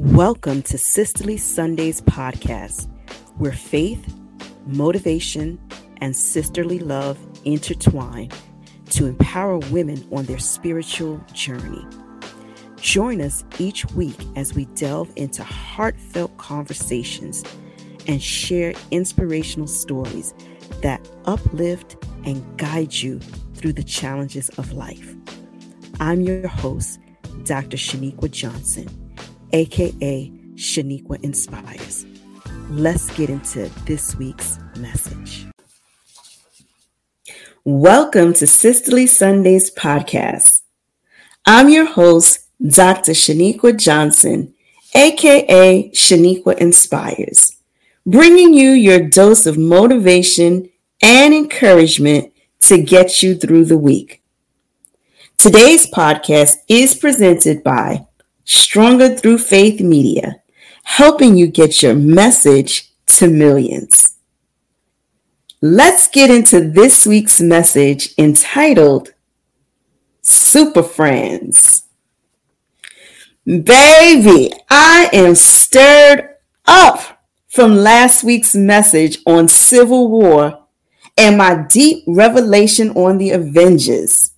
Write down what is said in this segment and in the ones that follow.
Welcome to Sisterly Sundays podcast, where faith, motivation, and sisterly love intertwine to empower women on their spiritual journey. Join us each week as we delve into heartfelt conversations and share inspirational stories that uplift and guide you through the challenges of life. I'm your host, Dr. Sheniqua Johnson, aka Sheniqua Inspires. Let's get into this week's message. Welcome to Sisterly Sundays podcast. I'm your host, Dr. Sheniqua Johnson, aka Sheniqua Inspires, bringing you your dose of motivation and encouragement to get you through the week. Today's podcast is presented by Stronger Through Faith Media, helping you get your message to millions. Let's get into this week's message entitled Super Friends. Baby, I am stirred up from last week's message on Civil War and my deep revelation on the Avengers.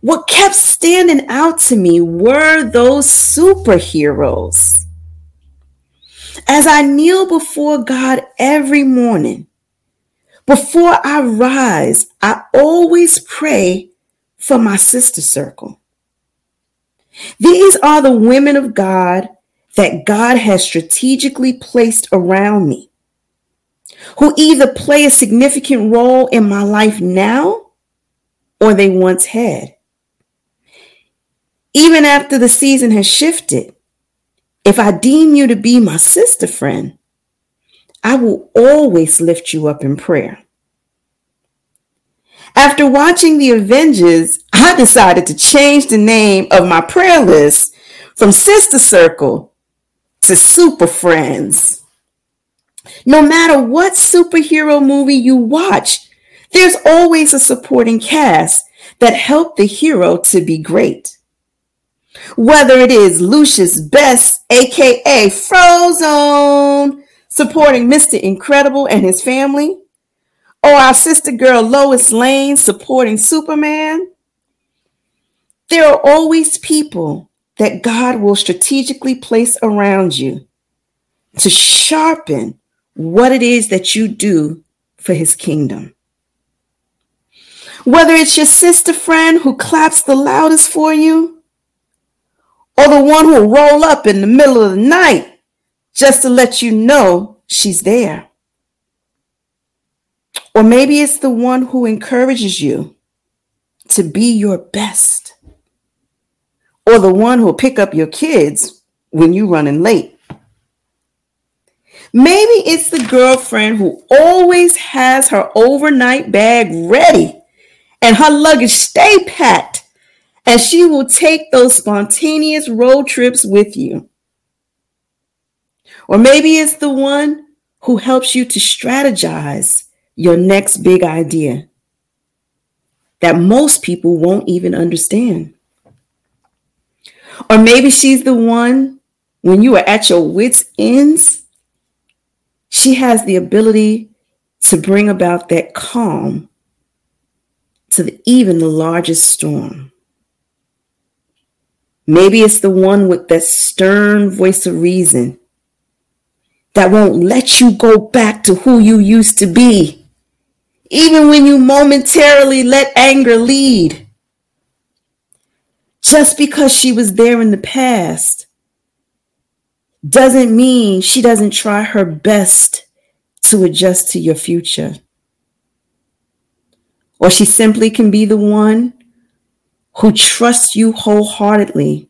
What kept standing out to me were those superheroes. As I kneel before God every morning, before I rise, I always pray for my sister circle. These are the women of God that God has strategically placed around me, who either play a significant role in my life now or they once had. Even after the season has shifted, if I deem you to be my sister friend, I will always lift you up in prayer. After watching The Avengers, I decided to change the name of my prayer list from Sister Circle to Super Friends. No matter what superhero movie you watch, there's always a supporting cast that help the hero to be great. Whether it is Lucius Best, aka Frozone, supporting Mr. Incredible and his family, or our sister girl Lois Lane supporting Superman, there are always people that God will strategically place around you to sharpen what it is that you do for his kingdom. Whether it's your sister friend who claps the loudest for you, or the one who'll roll up in the middle of the night just to let you know she's there. Or maybe it's the one who encourages you to be your best. Or the one who'll pick up your kids when you're running late. Maybe it's the girlfriend who always has her overnight bag ready and her luggage stay packed and she will take those spontaneous road trips with you. Or maybe it's the one who helps you to strategize your next big idea that most people won't even understand. Or maybe she's the one when you are at your wits' ends, she has the ability to bring about that calm to the, even the largest storm. Maybe it's the one with that stern voice of reason that won't let you go back to who you used to be, even when you momentarily let anger lead. Just because she was there in the past doesn't mean she doesn't try her best to adjust to your future. Or she simply can be the one who trusts you wholeheartedly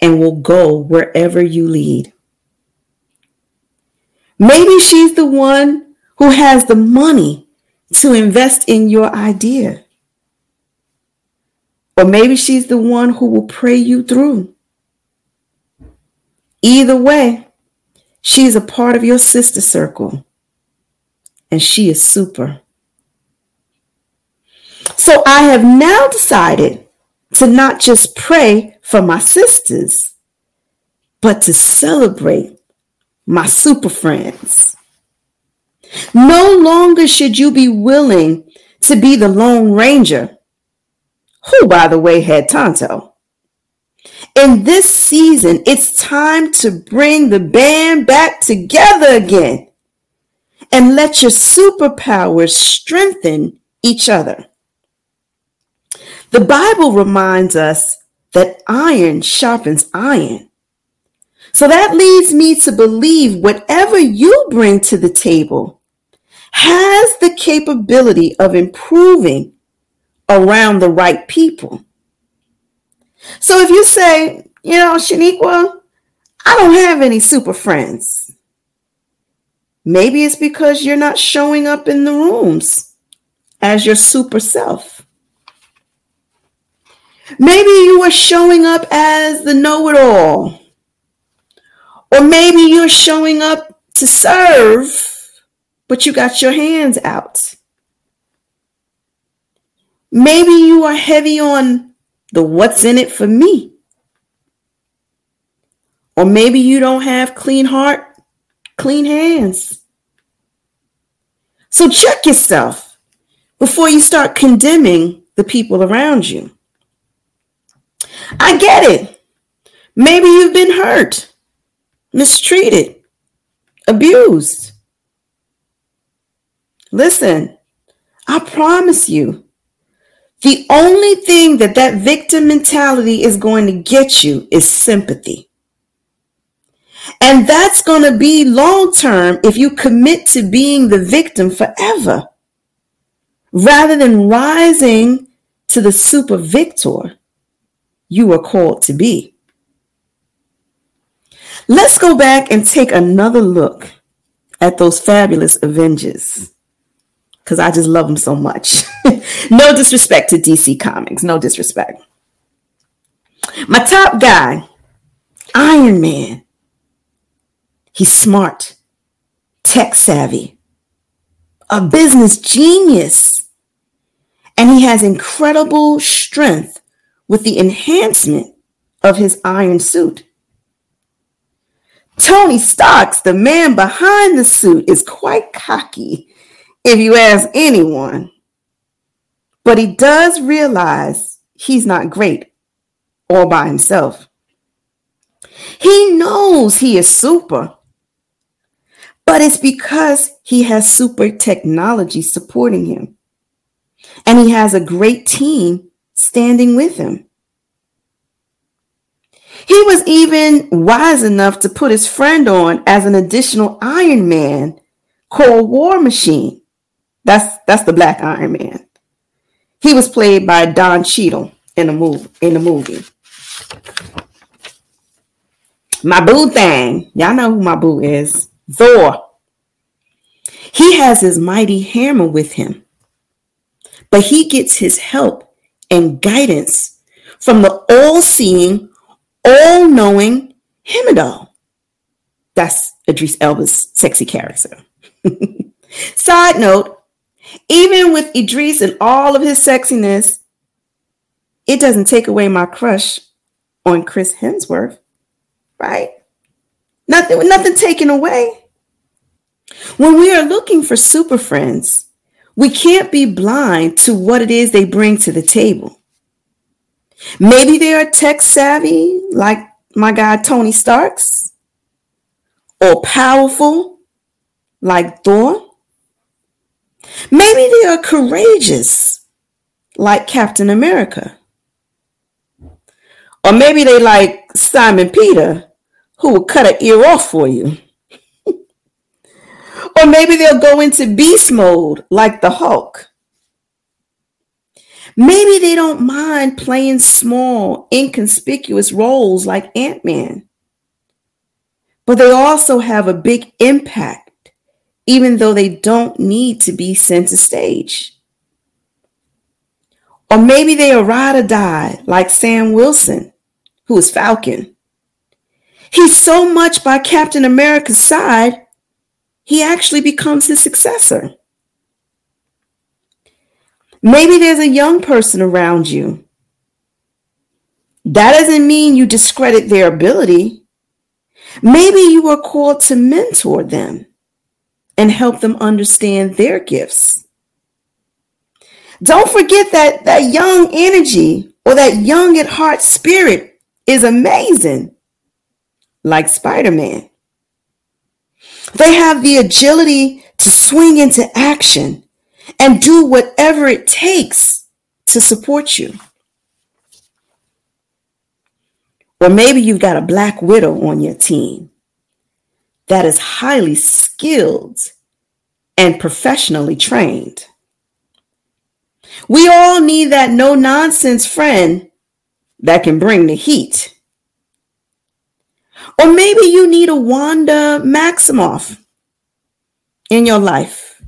and will go wherever you lead. Maybe she's the one who has the money to invest in your idea. Or maybe she's the one who will pray you through. Either way, she's a part of your sister circle and she is super. So I have now decided to not just pray for my sisters, but to celebrate my super friends. No longer should you be willing to be the Lone Ranger, who, by the way, had Tonto. In this season, it's time to bring the band back together again and let your superpowers strengthen each other. The Bible reminds us that iron sharpens iron. So that leads me to believe whatever you bring to the table has the capability of improving around the right people. So if you say, you know, Sheniqua, I don't have any super friends. Maybe it's because you're not showing up in the rooms as your super self. Maybe you are showing up as the know it all. Or maybe you're showing up to serve, but you got your hands out. Maybe you are heavy on the what's in it for me. Or maybe you don't have clean heart, clean hands. So check yourself before you start condemning the people around you. I get it. Maybe you've been hurt, mistreated, abused. Listen, I promise you, the only thing that that victim mentality is going to get you is sympathy. And that's going to be long term if you commit to being the victim forever rather than rising to the super victor you were called to be. Let's go back and take another look at those fabulous Avengers because I just love them so much. no disrespect to DC Comics, no disrespect. My top guy, Iron Man. He's smart, tech savvy, a business genius, and he has incredible strength with the enhancement of his iron suit. Tony Starks, the man behind the suit, is quite cocky if you ask anyone. But he does realize he's not great all by himself. He knows he is super, but it's because he has super technology supporting him. And he has a great team standing with him. He was even wise enough to put his friend on as an additional Iron Man called War Machine. That's that's the Black Iron Man. He was played by Don Cheadle in the movie. In the movie, my boo thing, y'all know who my boo is. Thor. He has his mighty hammer with him, but he gets his help and guidance from the all-seeing, all-knowing Heimdall. That's Idris Elba's sexy character. Side note, even with Idris and all of his sexiness, it doesn't take away my crush on Chris Hemsworth, right? Nothing, nothing taken away. When we are looking for super friends, we can't be blind to what it is they bring to the table. Maybe they are tech savvy, like my guy Tony Starks, or powerful, like Thor Maybe they are courageous, like Captain America. Or maybe they like Simon Peter, who will cut an ear off for you. Or maybe they'll go into beast mode, like the Hulk. Maybe they don't mind playing small, inconspicuous roles like Ant Man. But they also have a big impact even though they don't need to be center stage. Or maybe they are ride or die, like Sam Wilson, who is Falcon. He's so much by Captain America's side, he actually becomes his successor. Maybe there's a young person around you. That doesn't mean you discredit their ability. Maybe you are called to mentor them and help them understand their gifts. Don't forget that that young energy or that young at heart spirit is amazing, like Spider Man. They have the agility to swing into action and do whatever it takes to support you. Or maybe you've got a black widow on your team that is highly skilled and professionally trained. We all need that no nonsense friend that can bring the heat. Or maybe you need a Wanda Maximoff in your life.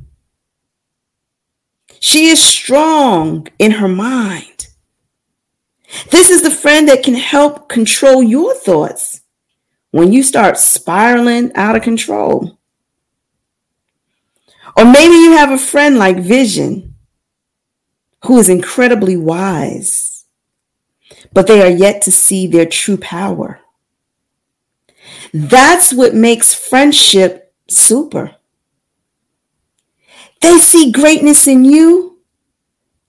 She is strong in her mind. This is the friend that can help control your thoughts when you start spiraling out of control. Or maybe you have a friend like Vision who is incredibly wise, but they are yet to see their true power. That's what makes friendship super. They see greatness in you,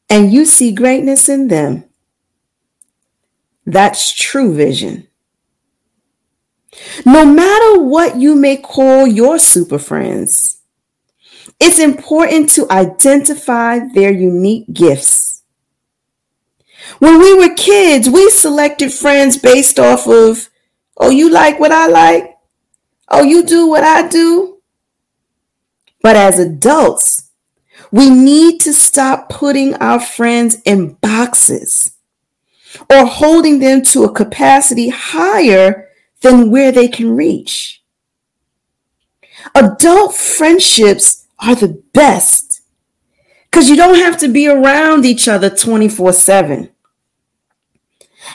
and you see greatness in them. That's true vision. No matter what you may call your super friends, it's important to identify their unique gifts. When we were kids, we selected friends based off of, oh, you like what I like? Oh, you do what I do? But as adults, we need to stop putting our friends in boxes or holding them to a capacity higher than where they can reach. Adult friendships are the best because you don't have to be around each other 24 7.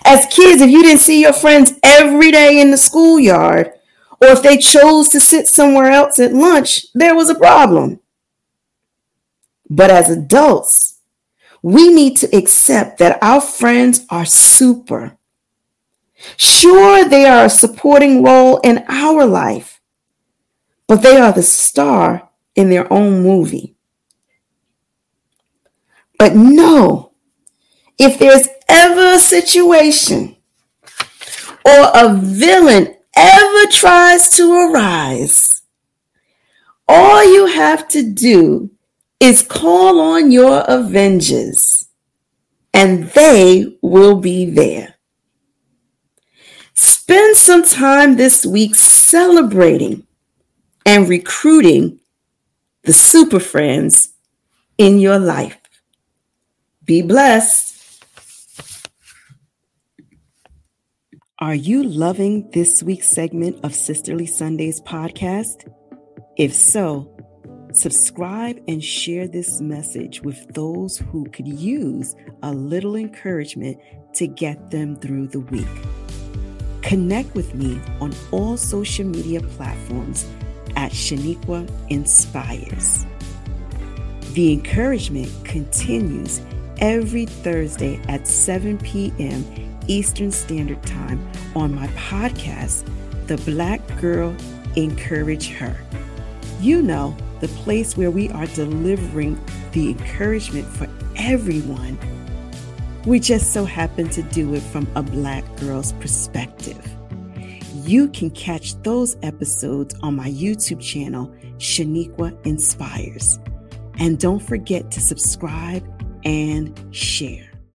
As kids, if you didn't see your friends every day in the schoolyard, or if they chose to sit somewhere else at lunch, there was a problem. But as adults, we need to accept that our friends are super. Sure, they are a supporting role in our life, but they are the star in their own movie. But no, if there's ever a situation or a villain ever tries to arise, all you have to do is call on your Avengers, and they will be there. Spend some time this week celebrating and recruiting the super friends in your life. Be blessed. Are you loving this week's segment of Sisterly Sundays podcast? If so, subscribe and share this message with those who could use a little encouragement to get them through the week. Connect with me on all social media platforms at Sheniqua Inspires. The encouragement continues every Thursday at 7 p.m. Eastern Standard Time on my podcast, The Black Girl Encourage Her. You know, the place where we are delivering the encouragement for everyone. We just so happen to do it from a Black girl's perspective. You can catch those episodes on my YouTube channel, Sheniqua Inspires. And don't forget to subscribe and share.